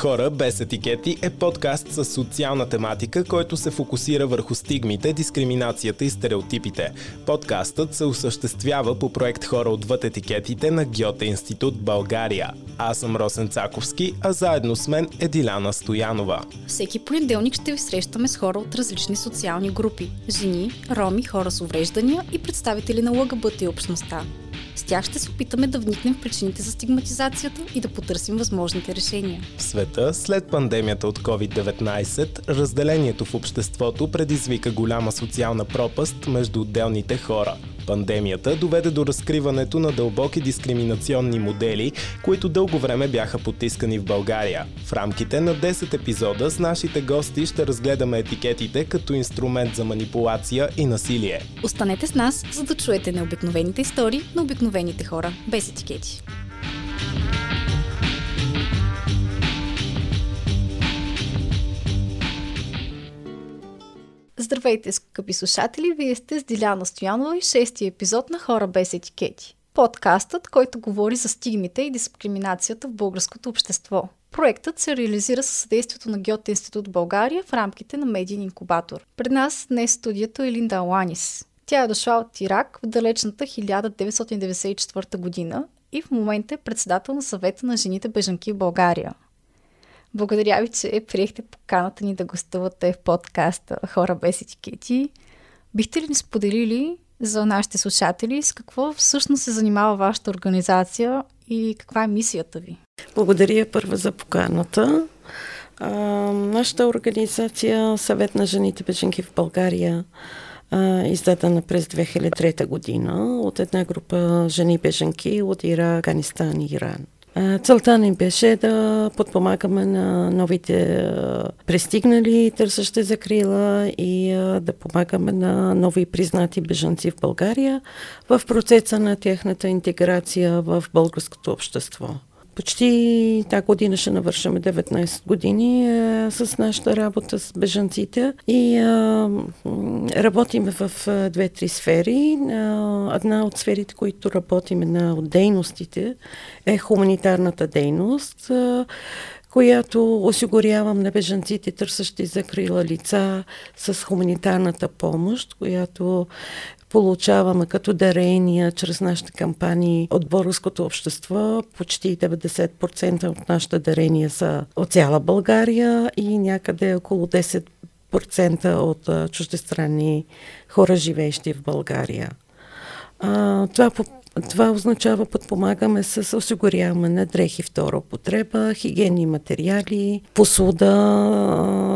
Хора без етикети е подкаст с социална тематика, който се фокусира върху стигмите, дискриминацията и стереотипите. Подкастът се осъществява по проект Хора отвъд етикетите на Гьоте Институт България. Аз съм Росен Цаковски, а заедно с мен е Диляна Стоянова. Всеки понеделник ще ви срещаме с хора от различни социални групи – жени, роми, хора с увреждания и представители на ЛГБТ и общността. С тях ще се опитаме да вникнем в причините за стигматизацията и да потърсим възможните решения. В света, след пандемията от COVID-19, разделението в обществото предизвика голяма социална пропаст между отделните хора – Пандемията доведе до разкриването на дълбоки дискриминационни модели, които дълго време бяха потискани в България. В рамките на 10 епизода с нашите гости ще разгледаме етикетите като инструмент за манипулация и насилие. Останете с нас, за да чуете необикновените истории на обикновените хора, без етикети. Здравейте, скъпи слушатели! Вие сте с Диляна Стоянова и шестия епизод на Хора без етикети. Подкастът, който говори за стигмите и дискриминацията в българското общество. Проектът се реализира със съдействието на Гьоте Институт България в рамките на Медиен инкубатор. Пред нас днес студията е Линда Аланис. Тя е дошла от Ирак в далечната 1994 година и в момента е председател на съвета на жените бежанки в България. Благодаря ви, че приехте поканата ни да гостувате в подкаста Хора без етикети. Бихте ли ни споделили за нашите слушатели с какво всъщност се занимава вашата организация и каква е мисията ви? Благодаря първа за поканата. А, нашата организация Съвет на жените беженки в България издадена през 2003 година от една група жени беженки от Ира, Афганистан и Иран. Целта ни беше да подпомагаме на новите пристигнали търсещи закрила и да помагаме на нови признати бежанци в България в процеса на тяхната интеграция в българското общество. Почти тази година ще навършаме 19 години е, с нашата работа с бежанците и е, работим в е, две-три сфери. Е, една от сферите, които работим, една от дейностите е хуманитарната дейност. Е, която осигурявам на бежанците, търсещи закрила лица с хуманитарната помощ, която получаваме като дарения чрез нашите кампании от българското общество. Почти 90% от нашите дарения са от цяла България и някъде около 10% от чуждестранни хора, живеещи в България. А, това по това означава подпомагаме с осигуряване на дрехи втора употреба, хигиени материали, посуда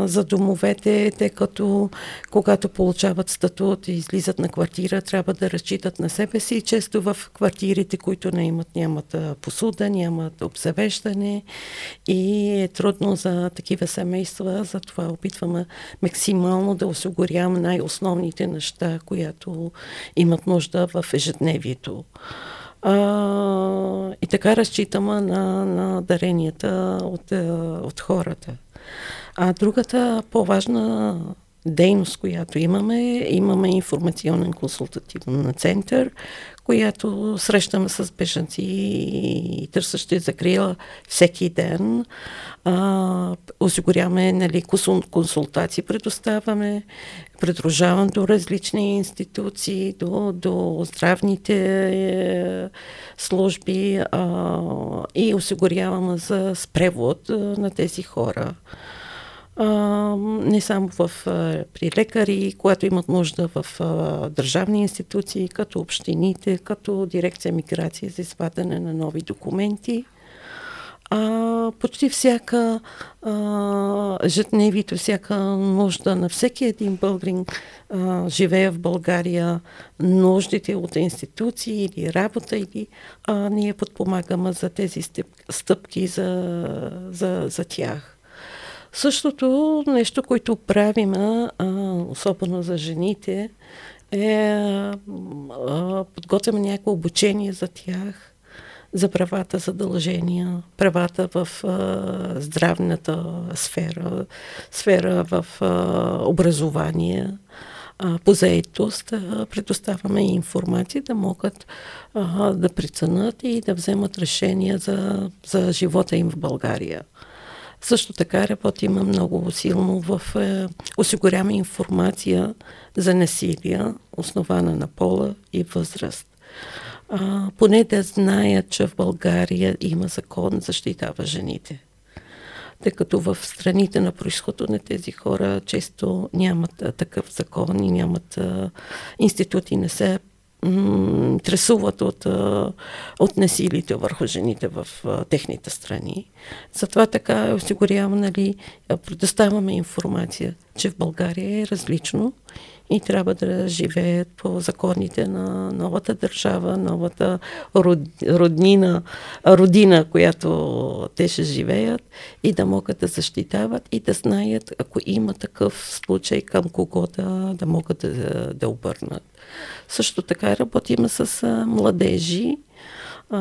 за домовете, тъй като когато получават статут и излизат на квартира, трябва да разчитат на себе си. Често в квартирите, които не имат, нямат посуда, нямат обзавеждане и е трудно за такива семейства, затова опитваме максимално да осигуряваме най-основните неща, които имат нужда в ежедневието. А, и така разчитаме на, на даренията от, е, от хората. А другата по-важна дейност, която имаме, имаме информационен консултативен център, която срещаме с бежанци и търсещи закрила всеки ден. А, осигуряваме нали, консултации, предоставяме, придружавам до различни институции, до, до здравните е, служби а, и осигурявам за с превод а, на тези хора. А, не само в, а, при лекари, когато имат нужда в а, държавни институции, като общините, като дирекция миграция за извадане на нови документи а, почти всяка а, ежедневието, всяка нужда на всеки един българин а, живее в България, нуждите от институции или работа, или а, ние подпомагаме за тези стъпки за, за, за тях. Същото нещо, което правим, а, особено за жените, е а, подготвяме някакво обучение за тях – за правата, задължения, правата в а, здравната сфера, сфера в а, образование, а, по заетост, а, предоставяме информация да могат а, да преценят и да вземат решения за, за живота им в България. Също така работим много силно в е, осигуряваме информация за насилие, основана на пола и възраст. А, поне да знаят, че в България има закон защитава жените тъй като в страните на происхода на тези хора често нямат такъв закон и нямат а, институти, не се интересуват от, от насилието върху жените в техните страни. Затова така осигуряваме, нали, предоставяме информация, че в България е различно и трябва да живеят по законите на новата държава, новата роднина, родина, която те ще живеят и да могат да защитават и да знаят, ако има такъв случай към кого да, да могат да, да обърнат. Също така работим с младежи, а,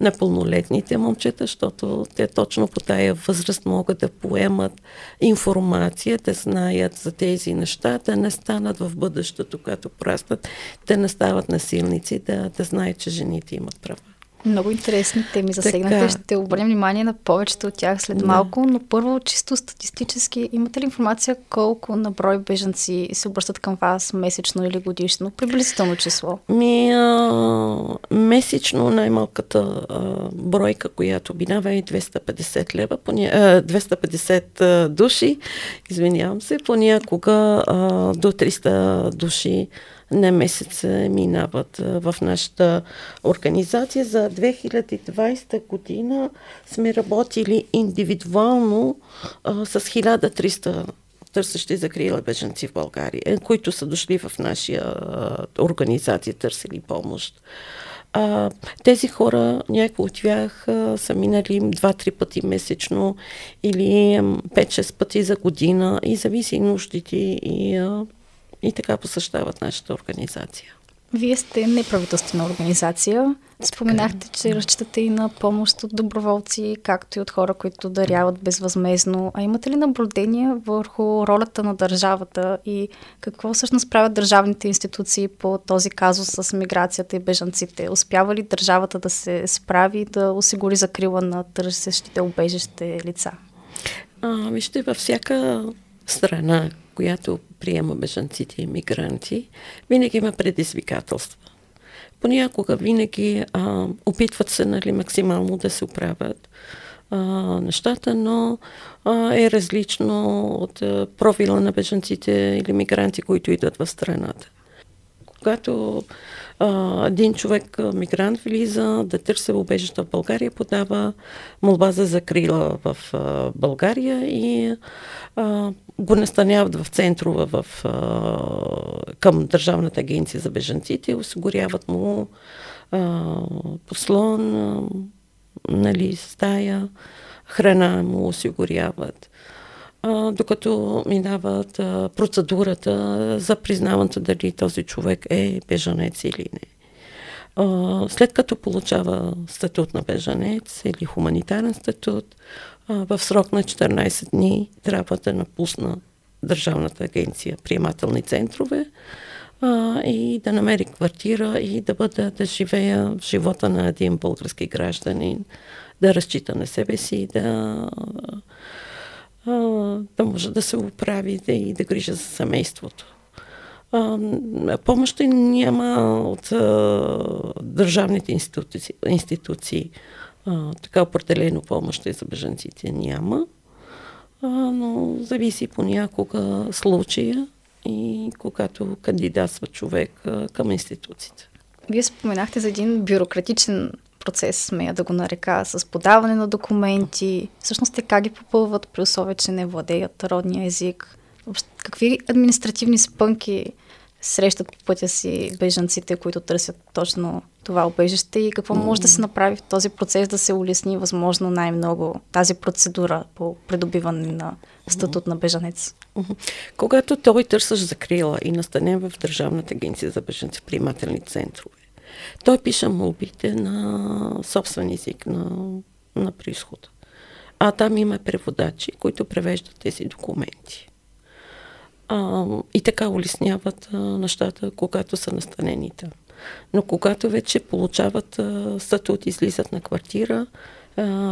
непълнолетните момчета, защото те точно по тая възраст могат да поемат информация, да знаят за тези неща, да не станат в бъдещето, когато прастат, да не стават насилници, да, да знаят, че жените имат права. Много интересни теми засегнате. Така... Ще обърнем внимание на повечето от тях след да. малко, но първо чисто статистически имате ли информация колко на брой бежанци се обръщат към вас месечно или годишно? Приблизително число. Ми, а, месечно най-малката а, бройка, която минава е 250 лева, поня... а, 250 а, души, извинявам се, понякога а, до 300 души на месец минават в нашата организация. За 2020 година сме работили индивидуално а, с 1300 търсещи закрила беженци в България, е, които са дошли в нашия организация, търсили помощ. А, тези хора, някои от тях а, са минали 2-3 пъти месечно или 5-6 пъти за година и зависи нуждите и а, и така посещават нашата организация. Вие сте неправителствена организация. Споменахте, че разчитате и на помощ от доброволци, както и от хора, които даряват безвъзмезно. А имате ли наблюдение върху ролята на държавата и какво всъщност правят държавните институции по този казус с миграцията и бежанците? Успява ли държавата да се справи да осигури закрила на търсещите убежище лица? А, вижте, във всяка страна, която приема бежанците и мигранти, винаги има предизвикателства. Понякога винаги а, опитват се нали, максимално да се оправят а, нещата, но а, е различно от а, профила на бежанците или мигранти, които идват в страната. Когато а, един човек, мигрант, влиза да търси убежище в България, подава молба за закрила в а, България и а, го настаняват в центрове в, към Държавната агенция за бежанците, осигуряват му а, послон, а, нали, стая, храна му осигуряват. А, докато минават а, процедурата за признаването дали този човек е бежанец или не. А, след като получава статут на бежанец или хуманитарен статут, в срок на 14 дни трябва да напусна Държавната агенция приемателни центрове а, и да намери квартира и да бъда да живея в живота на един български гражданин, да разчита на себе си, да, а, да може да се оправи да, и да грижа за семейството. А, помощи няма от а, държавните институции, институции а, така определено помощ за бежанците няма, а, но зависи понякога случая и когато кандидатства човек а, към институциите. Вие споменахте за един бюрократичен процес, смея да го нарека, с подаване на документи. Всъщност те как ги попълват при условие, че не владеят родния език? Какви административни спънки срещат по пътя си бежанците, които търсят точно това убежище и какво може да се направи в този процес да се улесни възможно най-много тази процедура по придобиване на статут на бежанец? Когато той търсиш закрила и настане в Държавната агенция за бежанци приемателни центрове, той пише молбите на собствен език на, на происход. А там има преводачи, които превеждат тези документи а, и така улесняват а, нещата, когато са настанени там. Но когато вече получават а, статут, излизат на квартира,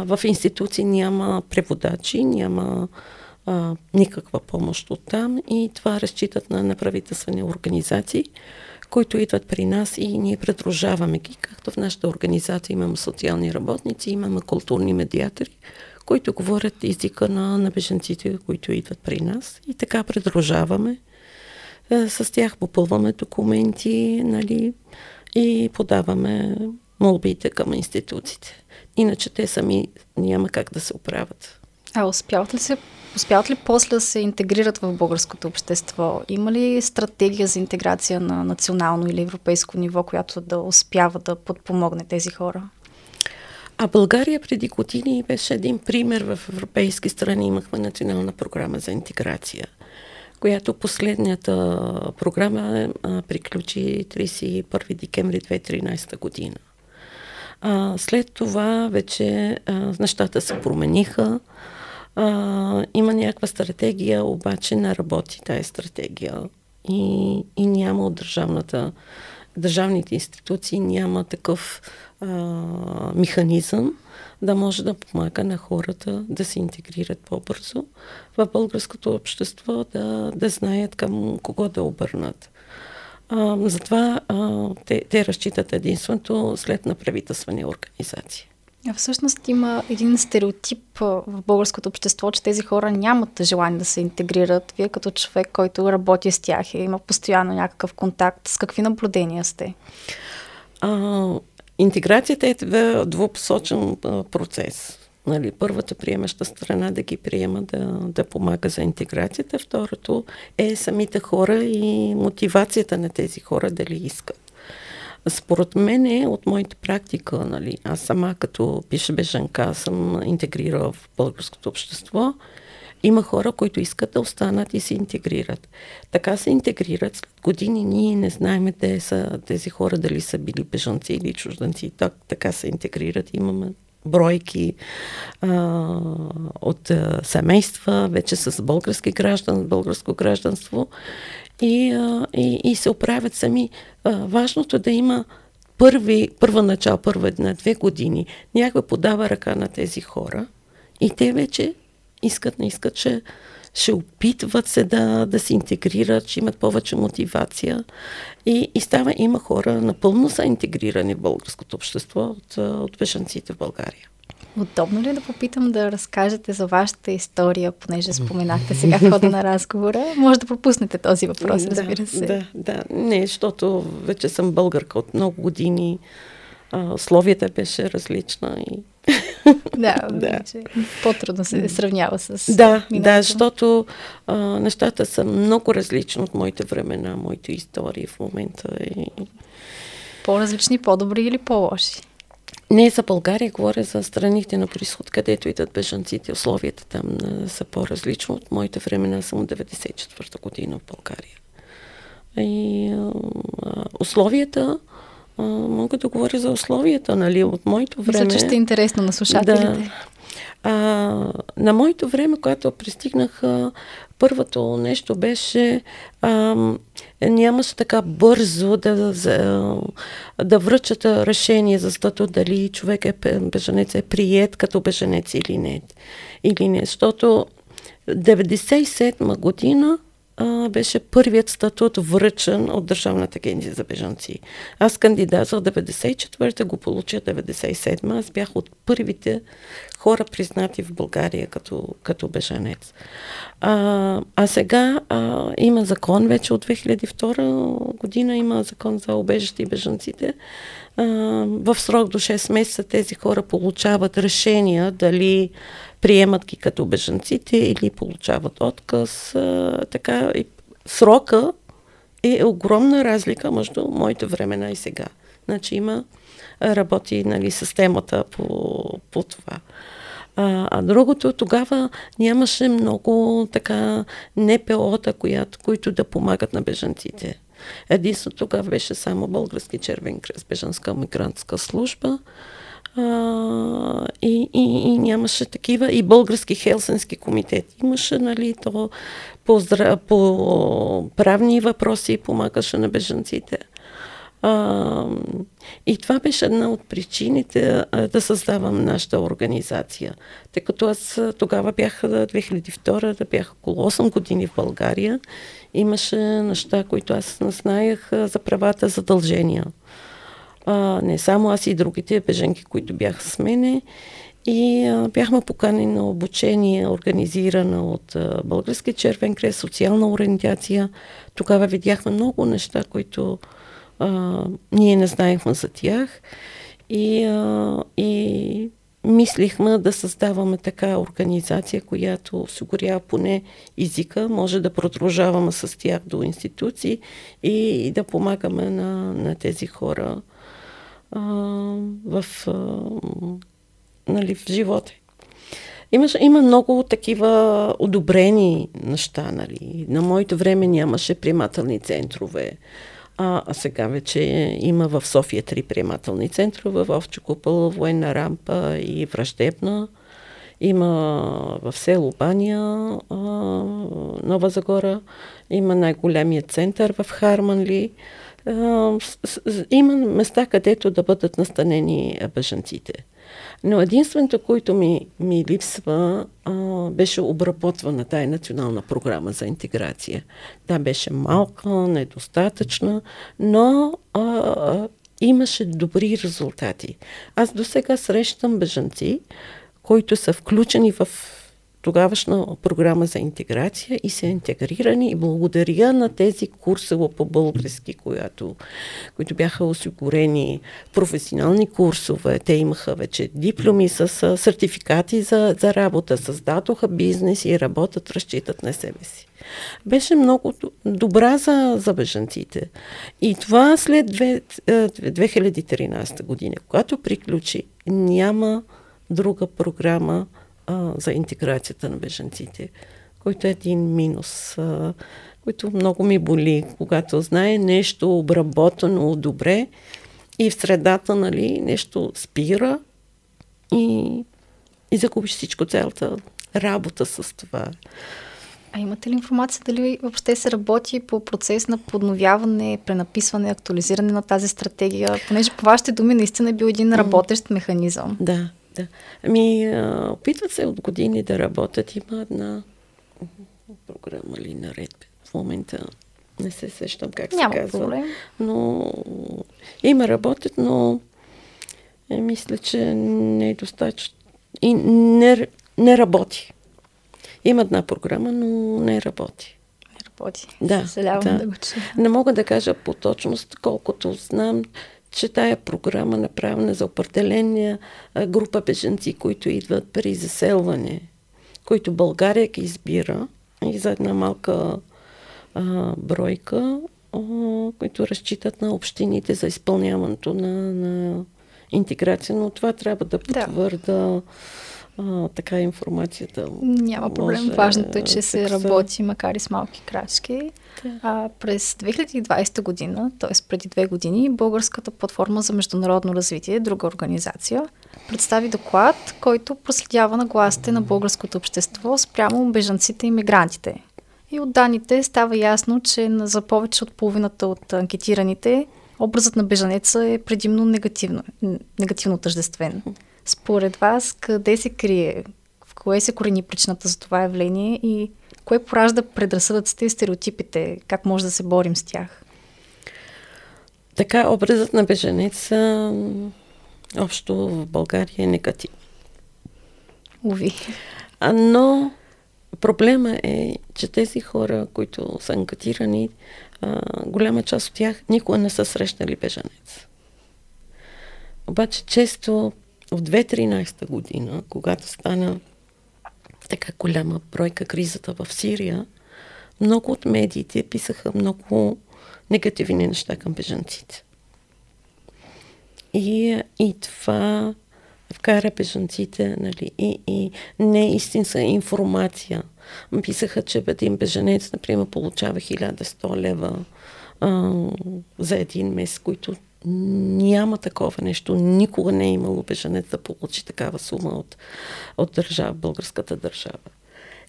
в институции няма преводачи, няма никаква помощ от там и това разчитат на неправителствени организации, които идват при нас и ние придружаваме ги. Както в нашата организация имаме социални работници, имаме културни медиатори, които говорят езика на, на беженците, които идват при нас. И така придружаваме. Е, с тях попълваме документи нали, и подаваме молбите към институциите. Иначе те сами няма как да се оправят. А успяват ли се Успяват ли после да се интегрират в българското общество? Има ли стратегия за интеграция на национално или европейско ниво, която да успява да подпомогне тези хора? А България преди години беше един пример в европейски страни. Имахме национална програма за интеграция, която последната програма приключи 31 декември 2013 година. А, след това вече а, нещата се промениха. А, има някаква стратегия, обаче не работи тази стратегия и, и няма от държавната, държавните институции няма такъв а, механизъм да може да помага на хората да се интегрират по-бързо в българското общество, да, да знаят към кого да обърнат. А, затова а, те, те разчитат единството след направителствени организации. А всъщност има един стереотип в българското общество, че тези хора нямат желание да се интегрират. Вие като човек, който работи с тях и има постоянно някакъв контакт, с какви наблюдения сте? А, интеграцията е двупосочен процес. Нали, първата приемаща страна да ги приема да, да помага за интеграцията, второто е самите хора и мотивацията на тези хора дали искат. Според мен е от моята практика, нали, аз сама като пише бежанка съм интегрирала в българското общество, има хора, които искат да останат и се интегрират. Така се интегрират. След години ние не знаем те са, тези хора дали са били бежанци или чужданци. Так, така се интегрират. Имаме бройки а, от а, семейства, вече с български граждан, българско гражданство и, а, и, и се оправят сами. А, важното е да има първи, първа начало, първа една-две години, някой подава ръка на тези хора и те вече искат, не искат, че ще опитват се да, да се интегрират, че имат повече мотивация. И, и става, има хора, напълно са интегрирани в българското общество от, от бежанците в България. Удобно ли е да попитам да разкажете за вашата история, понеже споменахте сега в хода на разговора? Може да пропуснете този въпрос, разбира се. Да, да. Не, защото вече съм българка от много години. А, словията беше различна и да, да. по-трудно се сравнява с Да, миналото. да, защото а, нещата са много различни от моите времена, моите истории в момента. И... По-различни, по-добри или по-лоши? Не за България, говоря за страните на происход, където идват бежанците. Условията там са по-различни от моите времена. Съм от 94-та година в България. И а, условията а, мога да говоря за условията, нали, от моето време. Мисля, че ще е интересно на слушателите. Да. А, на моето време, когато пристигнах, а, първото нещо беше а, нямаше така бързо да, за, да връчат решение за статут дали човек е беженец е прият като беженец или не. Или не. Защото 97 година беше първият статут връчен от Държавната агенция за бежанци. Аз кандидатствах 94-та, го получих 97-та. Аз бях от първите хора признати в България като, като бежанец. А, а сега а, има закон вече от 2002 година, има закон за обежище и бежанците. А, в срок до 6 месеца тези хора получават решения дали приемат ги като бежанците или получават отказ. А, така, и срока е огромна разлика между моите времена и сега. Значи има работи нали, системата по, по това. А, а другото, тогава нямаше много така НПО-та, които да помагат на бежанците. Единствено тогава беше само Български червен крест, бежанска мигрантска служба. А, и, и, и нямаше такива. И български хелсенски комитет. Имаше, нали, то по, по правни въпроси помагаше на бежанците. А, и това беше една от причините а, да създавам нашата организация. Тъй като аз тогава бях 2002, да бях около 8 години в България, имаше неща, които аз не знаех за правата, задължения. А, не само аз и другите беженки, които бяха с мене. И а, бяхме поканени на обучение, организирана от а, Български червен крест, социална ориентация. Тогава видяхме много неща, които а, ние не знаехме за тях. И, а, и мислихме да създаваме така организация, която осигурява поне езика, може да продължаваме с тях до институции и, и да помагаме на, на тези хора а, в а, нали, в живота. Имаш, има много такива одобрени неща. Нали. На моето време нямаше приемателни центрове. А, сега вече има в София три приемателни центрове, в Овче купол, Военна рампа и Враждебна. Има в село Баня, Нова Загора. Има най-големия център в Харманли. Има места, където да бъдат настанени бъжанците. Но единственото, което ми, ми липсва, а, беше обработвана тая национална програма за интеграция. Та беше малка, недостатъчна, но а, имаше добри резултати. Аз до сега срещам бежанци, които са включени в тогавашна програма за интеграция и са интегрирани и благодаря на тези курсове по български, която, които бяха осигурени професионални курсове. Те имаха вече дипломи с сертификати за, за работа, създадоха бизнес и работят, разчитат на себе си. Беше много добра за, за бежанците. И това след 2013 година, когато приключи, няма друга програма, а, за интеграцията на беженците, който е един минус, а, който много ми боли, когато знае нещо обработено добре и в средата, нали, нещо спира и, и загубиш всичко, цялата работа с това. А имате ли информация дали въобще се работи по процес на подновяване, пренаписване, актуализиране на тази стратегия? Понеже по вашите думи наистина е бил един работещ механизъм. Да, да. Ами, опитват се от години да работят. Има една програма ли наред. В момента не се сещам как Няма се казва. Проблем. Но има работят, но е, мисля, че не е достатъчно. И не, не работи. Има една програма, но не работи. Не работи. Да. Съжалявам да. да го чуя. Не мога да кажа по точност, колкото знам, че тая програма направена за определения група беженци, които идват при заселване, които България ги избира и за една малка а, бройка, а, които разчитат на общините за изпълняването на, на интеграция, но това трябва да потвърда да а, така информацията. Няма проблем. Може, Важното е, че се работи, макар и с малки крачки. Да. А, през 2020 година, т.е. преди две години, Българската платформа за международно развитие, друга организация, представи доклад, който проследява на гласите на българското общество спрямо бежанците и мигрантите. И от данните става ясно, че за повече от половината от анкетираните образът на бежанеца е предимно негативно, негативно тъждествен. Според вас, къде се крие, в кое се корени причината за това явление и кое поражда предразсъдъците и стереотипите? Как може да се борим с тях? Така, образът на беженеца общо в България е негатив. Уви. Но проблема е, че тези хора, които са анкетирани, голяма част от тях никога не са срещнали беженец. Обаче често в 2013 година, когато стана така голяма бройка кризата в Сирия, много от медиите писаха много негативни неща към бежанците. И, и това вкара бежанците, нали, и, и не истинска информация. Писаха, че един бежанец, например, получава 1100 лева а, за един месец, които няма такова нещо. Никога не е имало беженец да получи такава сума от, от държава, българската държава.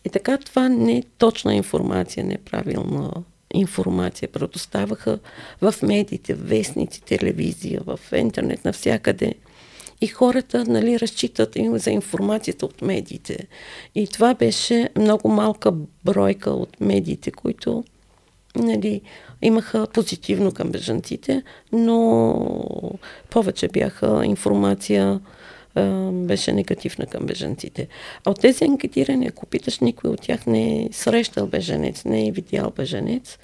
И така това не е точна информация, не е правилна информация, предоставяха в медиите, в вестници, телевизия, в интернет, навсякъде. И хората нали, разчитат им за информацията от медиите. И това беше много малка бройка от медиите, които нали, имаха позитивно към бежанците, но повече бяха информация беше негативна към бежанците. А от тези анкетирани, ако питаш, никой от тях не е срещал беженец, не е видял беженец.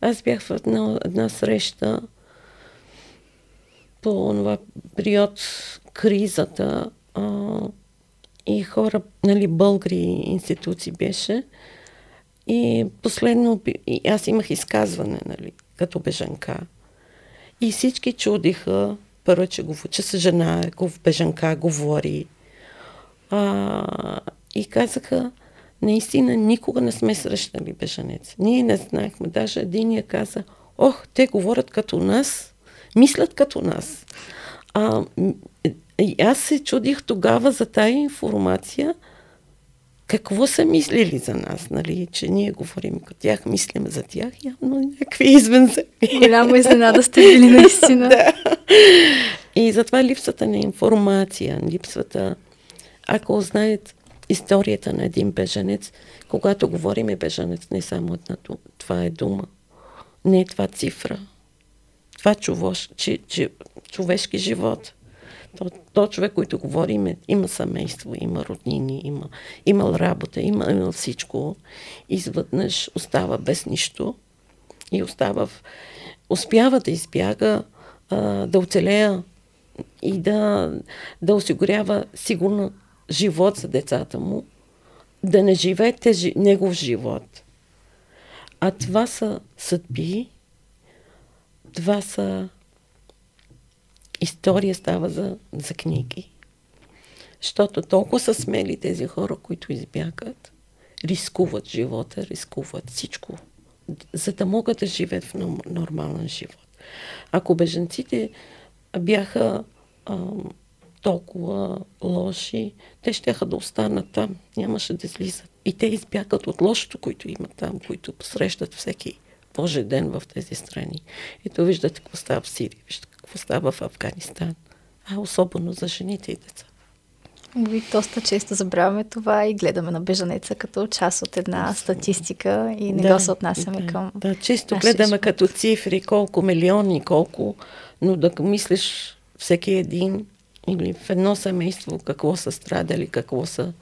Аз бях в една, една среща по това период кризата а, и хора, нали, българи институции беше. И последно, и аз имах изказване, нали, като бежанка. И всички чудиха, първо, че, го, че са жена, бежанка говори. А, и казаха, наистина никога не сме срещали бежанец. Ние не знаехме. Даже един я каза, ох, те говорят като нас, мислят като нас. А, и аз се чудих тогава за тая информация, какво са мислили за нас, нали? Че ние говорим като тях, мислим за тях, явно някакви извънземни. Голяма изненада сте били наистина. да. И затова липсата на информация, липсата, ако знаят историята на един беженец, когато говорим беженец, не само една това е дума, не е това цифра. Това човош, че, че, човешки живот. То, то човек, който говорим, има семейство, има роднини, има, имал работа, има, има всичко. Изведнъж остава без нищо и остава в, успява да избяга, а, да оцелея и да, да осигурява сигурно живот за децата му, да не живее тежи, негов живот. А това са съдби, това са история става за, за книги. Защото толкова са смели тези хора, които избягат, рискуват живота, рискуват всичко, за да могат да живеят в нормален живот. Ако беженците бяха а, толкова лоши, те ще да останат там, нямаше да излизат. И те избягат от лошото, което имат там, които посрещат всеки Божи ден в тези страни. Ето виждате какво става в Сирия, виждате какво става в Афганистан, а особено за жените и деца. Ви доста често забравяме това и гледаме на бежанеца като част от една статистика и не да, го се отнасяме да, към. Да, често гледаме живот. като цифри, колко милиони, колко, но да мислиш всеки един или в едно семейство какво са страдали, какво са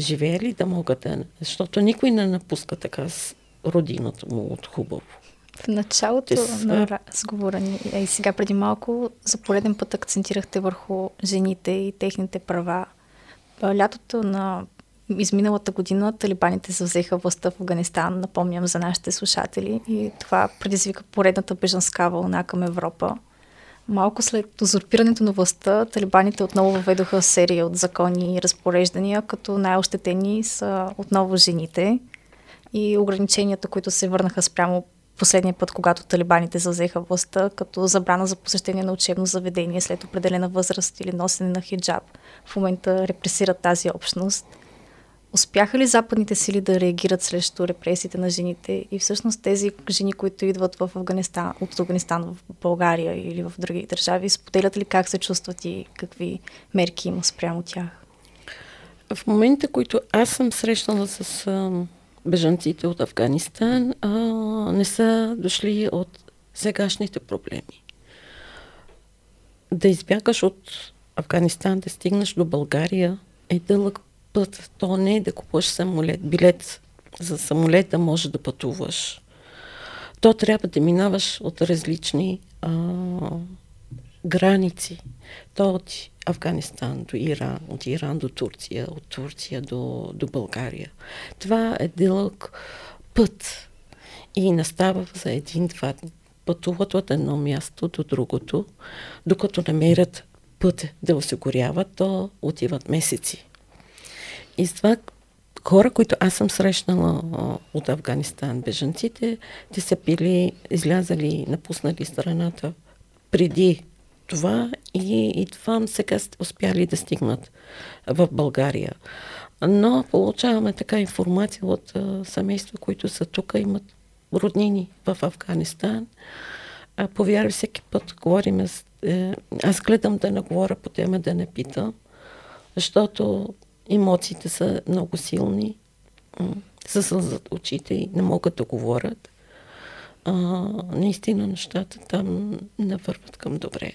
живеели, да могат да. Защото никой не напуска така с родината му от хубаво. В началото са... на разговора ни, и сега преди малко, за пореден път акцентирахте върху жените и техните права. Лятото на изминалата година талибаните завзеха властта в Афганистан, напомням за нашите слушатели, и това предизвика поредната бежанска вълна към Европа. Малко след узурпирането на властта, талибаните отново въведоха серия от закони и разпореждания, като най-ощетени са отново жените и ограниченията, които се върнаха спрямо последния път, когато талибаните завзеха властта, като забрана за посещение на учебно заведение след определена възраст или носене на хиджаб. В момента репресират тази общност. Успяха ли западните сили да реагират срещу репресиите на жените и всъщност тези жени, които идват в Афганистан, от Афганистан в България или в други държави, споделят ли как се чувстват и какви мерки има спрямо тях? В момента, които аз съм срещала с бежанците от Афганистан а, не са дошли от сегашните проблеми. Да избягаш от Афганистан, да стигнеш до България е дълъг път. То не е да купуваш самолет, билет за самолет да можеш да пътуваш. То трябва да минаваш от различни а, граници. То от Афганистан до Иран, от Иран до Турция, от Турция до, до България. Това е дълъг път и настава за един-два дни. Пътуват от едно място до другото, докато намерят път да осигуряват, то отиват месеци. И с това хора, които аз съм срещнала от Афганистан, бежанците, те са били, излязали, напуснали страната преди това и, и това сега успяли да стигнат в България. Но получаваме така информация от а, семейства, които са тук, имат роднини в Афганистан. А, повярвай, всеки път говорим, е, аз гледам да не говоря по тема, да не питам, защото емоциите са много силни, съсълзат очите и не могат да говорят. А, наистина нещата там не върват към добре.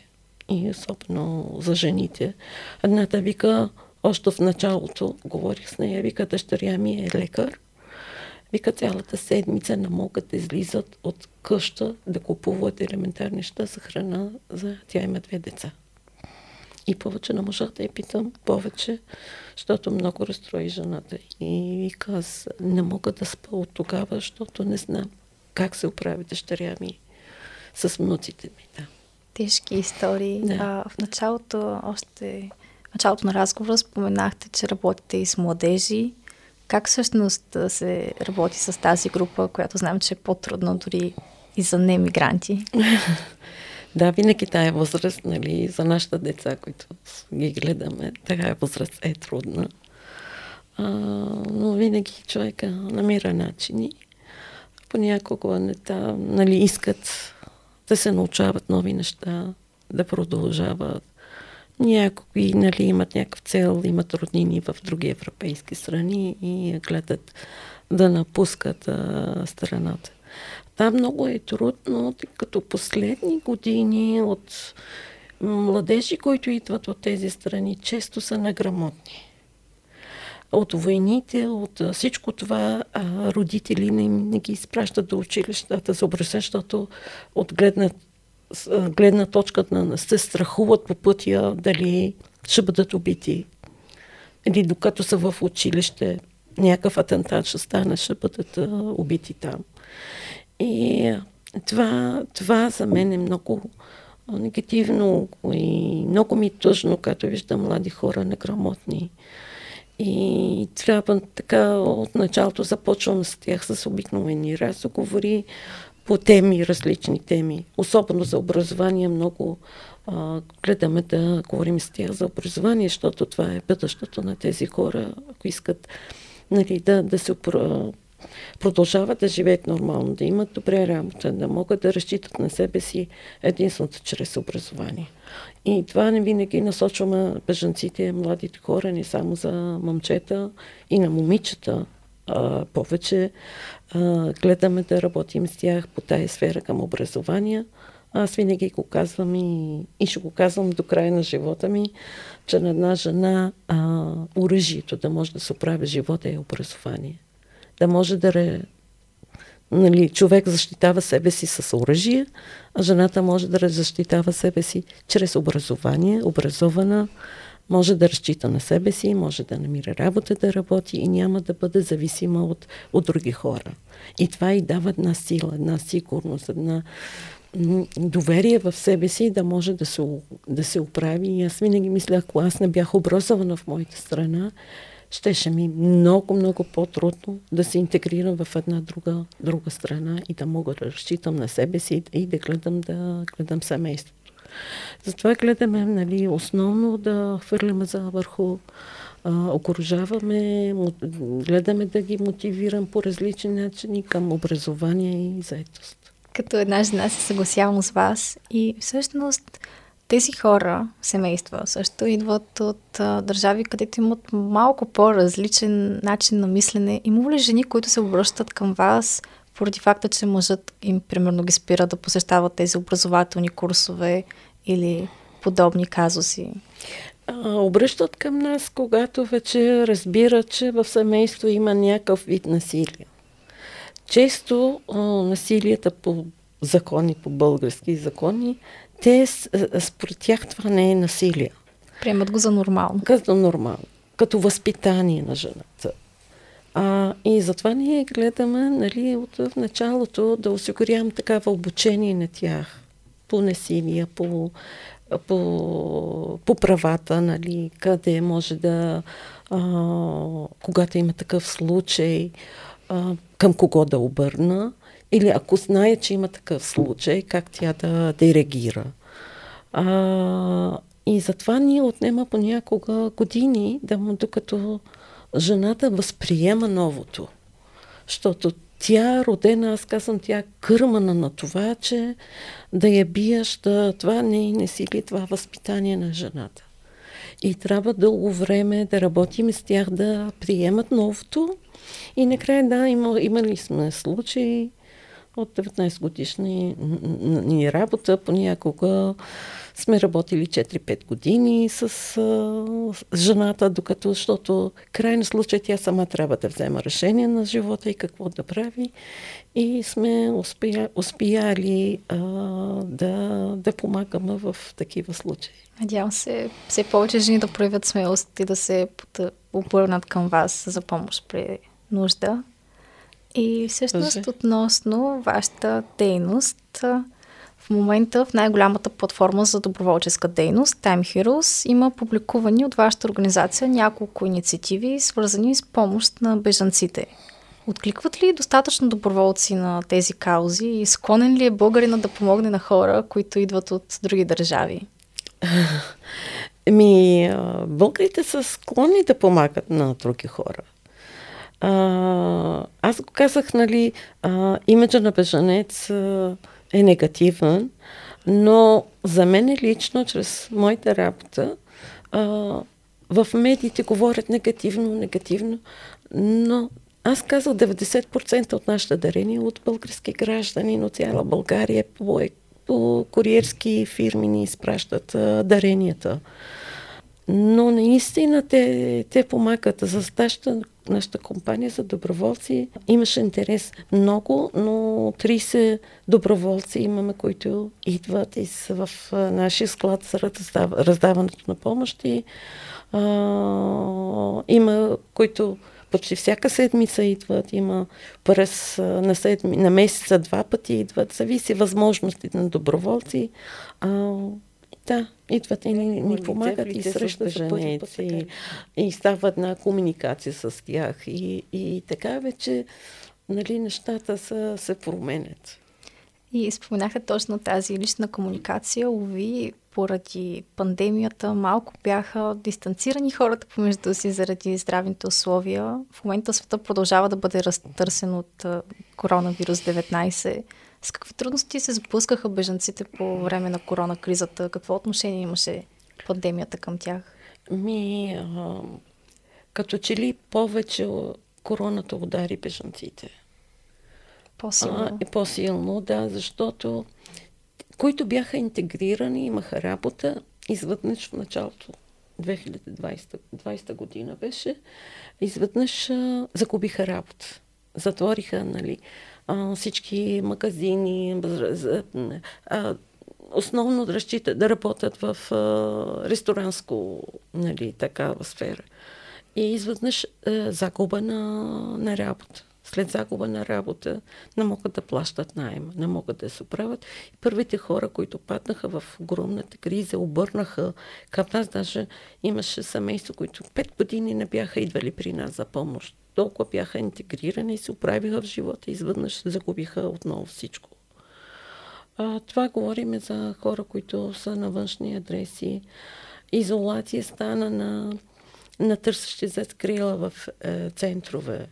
И особено за жените. Едната вика, още в началото говорих с нея, вика, дъщеря ми е лекар. Вика, цялата седмица не могат да излизат от къща да купуват елементарни неща за храна. За... Тя има две деца. И повече не можах да я питам, повече, защото много разстрои жената. И вика, аз не мога да спа от тогава, защото не знам как се оправи дъщеря ми с внуците ми. Да. Тежки истории. Да. А, в началото, още в началото на разговора споменахте, че работите и с младежи. Как всъщност се работи с тази група, която знам, че е по-трудно дори и за немигранти? Да, винаги тая възраст, нали, за нашите деца, които ги гледаме, тая възраст е трудна. А, но винаги човека намира начини. Понякога не та, нали, искат да се научават нови неща, да продължават. Някои нали, имат някакъв цел, имат роднини в други европейски страни и гледат да напускат а, страната. Там много е трудно, тъй като последни години от младежи, които идват от тези страни, често са неграмотни. От войните, от всичко това, а, родители не, не ги изпращат до училищата за образование, защото от гледна, гледна точка на се страхуват по пътя дали ще бъдат убити. Или докато са в училище, някакъв атентат ще стане, ще бъдат а, убити там. И това, това за мен е много негативно и много ми е тъжно, като виждам млади хора неграмотни. И трябва така от началото започвам с тях с обикновени разговори по теми, различни теми. Особено за образование много а, гледаме да говорим с тях за образование, защото това е бъдещето на тези хора, ако искат нали, да, да се продължават да живеят нормално, да имат добре работа, да могат да разчитат на себе си единственото чрез образование. И това не винаги насочваме бежанците, младите хора, не само за момчета и на момичета. А, повече а, гледаме да работим с тях по тази сфера към образование. Аз винаги го казвам и, и ще го казвам до края на живота ми, че на една жена оръжието да може да се оправи живота е образование да може да нали, човек защитава себе си с оръжие, а жената може да защитава себе си чрез образование, образована, може да разчита на себе си, може да намира работа да работи и няма да бъде зависима от, от други хора. И това и дава една сила, една сигурност, една доверие в себе си да може да се, да се оправи. И аз винаги мисля, ако аз не бях образована в моята страна, щеше ми много, много по-трудно да се интегрирам в една друга, друга страна и да мога да разчитам на себе си и да гледам, да гледам семейството. Затова гледаме нали, основно да хвърляме за върху окоръжаваме, гледаме да ги мотивирам по различни начини към образование и заетост. Като една жена се съгласявам с вас и всъщност тези хора, семейства, също идват от държави, където имат малко по-различен начин на мислене. Има ли жени, които се обръщат към вас поради факта, че мъжът им примерно ги спира да посещават тези образователни курсове или подобни казуси? Обръщат към нас, когато вече разбират, че в семейство има някакъв вид насилие. Често насилията по закони, по български закони, те, според тях това не е насилие. Приемат го за нормално. Като нормално. Като възпитание на жената. А, и затова ние гледаме нали, от началото да осигурявам такава обучение на тях по насилие, по, по, по правата, нали, къде може да, а, когато има такъв случай, а, към кого да обърна. Или ако знае, че има такъв случай, как тя да, реагира. А, и затова ние отнема понякога години, да му, докато жената възприема новото. Защото тя родена, аз казвам, тя кърмана на това, че да я биеш, да, това не, не си ли това възпитание на жената. И трябва дълго време да работим с тях да приемат новото. И накрая, да, има, имали сме случаи от 19 годишни ни работа, понякога сме работили 4-5 години с а, жената, докато, защото крайна случай тя сама трябва да взема решение на живота и какво да прави. И сме успя, успяли а, да, да помагаме в такива случаи. Надявам се все повече жени да проявят смелост и да се обърнат към вас за помощ при нужда. И всъщност относно вашата дейност, в момента в най-голямата платформа за доброволческа дейност, Time Heroes, има публикувани от вашата организация няколко инициативи, свързани с помощ на бежанците. Откликват ли достатъчно доброволци на тези каузи и склонен ли е българина да помогне на хора, които идват от други държави? Ми, българите са склонни да помагат на други хора. А, аз го казах, нали, а, имиджа на бежанец а, е негативен, но за мен лично, чрез моята работа, а, в медиите говорят негативно, негативно, но аз казах 90% от нашите дарения от български граждани, но цяла България по, по куриерски фирми ни изпращат а, даренията. Но наистина те, те помагат. За нашата, нашата компания за доброволци имаше интерес много, но 30 доброволци имаме, които идват и са в нашия склад за раздаването на помощи. А, има, които почти всяка седмица идват, има през на, седми, на месеца два пъти идват, зависи възможностите на доброволци. А, да, идват и ни, ни помагат и срещат женеци и, и става една комуникация с тях и, и така вече нали, нещата са, се променят. И споменаха точно тази лична комуникация. Ови, поради пандемията малко бяха дистанцирани хората помежду си заради здравните условия. В момента света продължава да бъде разтърсен от коронавирус 19. С какви трудности се сблъскаха бежанците по време на корона кризата? Какво отношение имаше пандемията към тях? Ми, а, като че ли повече короната удари бежанците. По-силно. А, по-силно, да, защото които бяха интегрирани, имаха работа, изведнъж в началото 2020 20 година беше, изведнъж а, загубиха работа. Затвориха, нали, всички магазини, основно да разчитат да работят в ресторанско, нали, такава сфера. И изведнъж загуба на, на работа. След загуба на работа не могат да плащат найем, не могат да се оправят. И първите хора, които паднаха в огромната криза, обърнаха към нас. Даже имаше семейство, които пет години не бяха идвали при нас за помощ толкова бяха интегрирани и се оправиха в живота, изведнъж загубиха отново всичко. А, това говорим за хора, които са на външни адреси. Изолация стана на, на търсещи за скрила в е, центрове,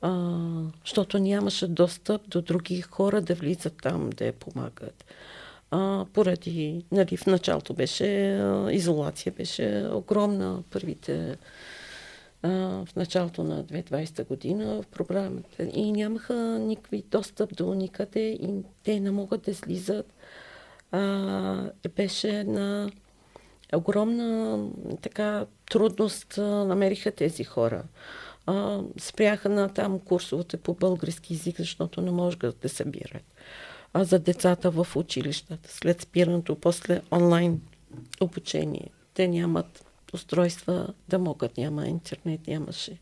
а, защото нямаше достъп до други хора да влизат там, да я помагат. А, поради, нали, в началото беше изолация, беше огромна първите в началото на 2020 година в програмата и нямаха никакви достъп до никъде и те не могат да слизат. А, беше една огромна така трудност намериха тези хора. А, спряха на там курсовете по български язик, защото не могат да събират. А за децата в училищата, след спирането, после онлайн обучение, те нямат устройства да могат. Няма интернет, нямаше.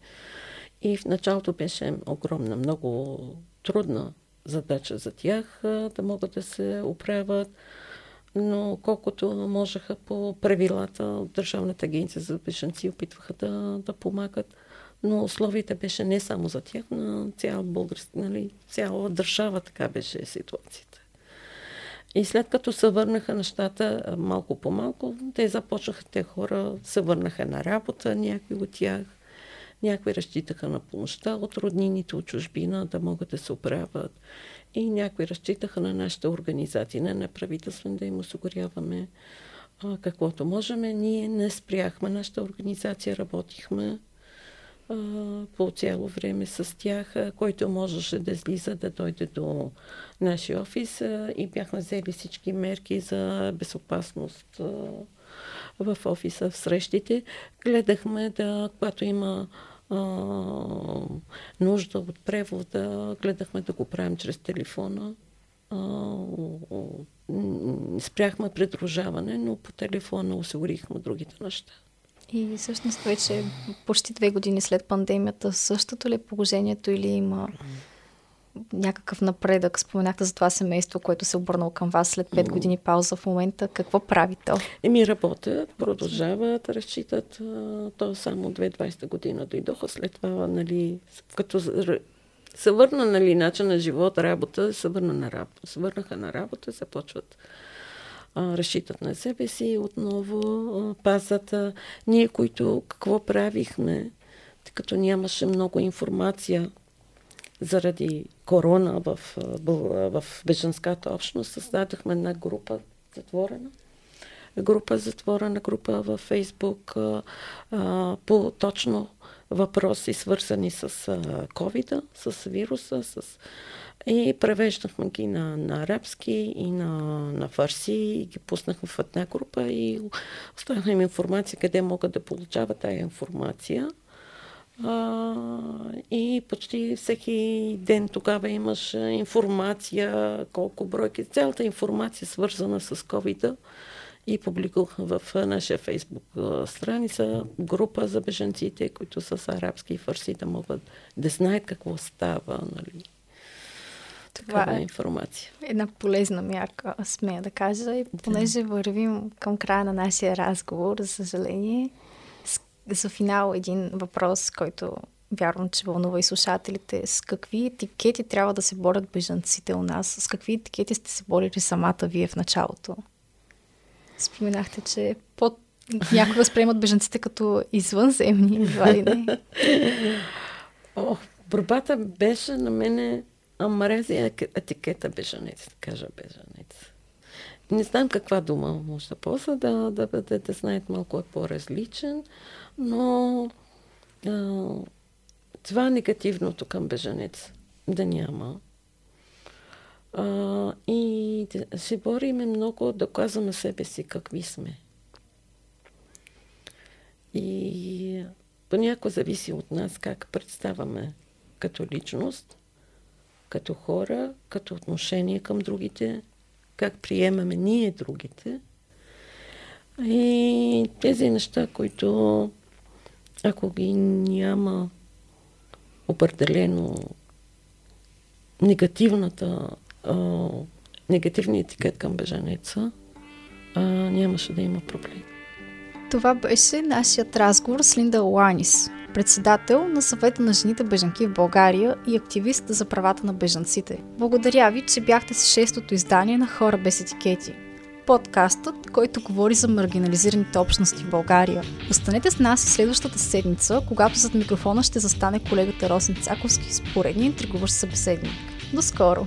И в началото беше огромна, много трудна задача за тях да могат да се оправят, но колкото можеха по правилата от Държавната агенция за бежанци опитваха да, да помагат. Но условията беше не само за тях, но цяла българска, нали, цяла държава така беше ситуацията. И след като се върнаха нещата малко по малко, те започнаха, те хора се върнаха на работа, някои от тях. Някои разчитаха на помощта от роднините от чужбина да могат да се оправят. И някои разчитаха на нашата организация, на неправителствен да им осигуряваме каквото можем. Ние не спряхме нашата организация, работихме по цяло време с тях, който можеше да излиза да дойде до нашия офис и бяхме взели всички мерки за безопасност в офиса, в срещите. Гледахме да, когато има а, нужда от превода, гледахме да го правим чрез телефона. А, спряхме придружаване, но по телефона осигурихме другите неща. И всъщност вече почти две години след пандемията същото ли е положението или има някакъв напредък? Споменахте за това семейство, което се обърнало към вас след 5 години пауза в момента. Какво прави то? Еми работят, продължават, разчитат. То само 2020 година дойдоха след това, нали, като се върна, нали, начин на живот, работа, се върна на работа. Се върнаха на работа, започват разчитат на себе си отново а, пазат. А, ние, които какво правихме, тъй като нямаше много информация заради корона в, в беженската общност, създадохме една група затворена. Група затворена, група във Фейсбук по точно въпроси, свързани с ковида, с вируса, с... И превеждахме ги на, на арабски и на, на фарси и ги пуснахме в една група и оставихме им информация къде могат да получават тази информация. А, и почти всеки ден тогава имаш информация, колко бройки, цялата информация свързана с covid и публикувахме в нашия фейсбук страница група за беженците, които с арабски и фарси, да могат да знаят какво става. Нали. Това е информация. Една полезна мярка, смея да кажа. И понеже да. вървим към края на нашия разговор, за съжаление, за финал един въпрос, който вярвам, че вълнува и слушателите. С какви етикети трябва да се борят бежанците у нас? С какви етикети сте се борили самата вие в началото? Споменахте, че под... някои възприемат бежанците като извънземни, едва ли не. О, борбата беше на мене амарези етикета бежанец, да кажа бежанец. Не знам каква дума може да ползва, да, да, да, да знаят малко е по-различен, но а, това негативното към бежанец да няма. А, и се бориме много да казваме себе си какви сме. И понякога зависи от нас как представяме като личност, като хора, като отношение към другите, как приемаме ние другите. И тези неща, които ако ги няма определено негативната, а, негативният етикет към бежанеца, а, нямаше да има проблем. Това беше нашият разговор с Линда Ланис, председател на съвета на жените бежанки в България и активист за правата на бежанците. Благодаря ви, че бяхте с шестото издание на Хора без етикети подкастът, който говори за маргинализираните общности в България. Останете с нас и следващата седмица, когато зад микрофона ще застане колегата Росен Цаковски с поредния интригуващ събеседник. До скоро!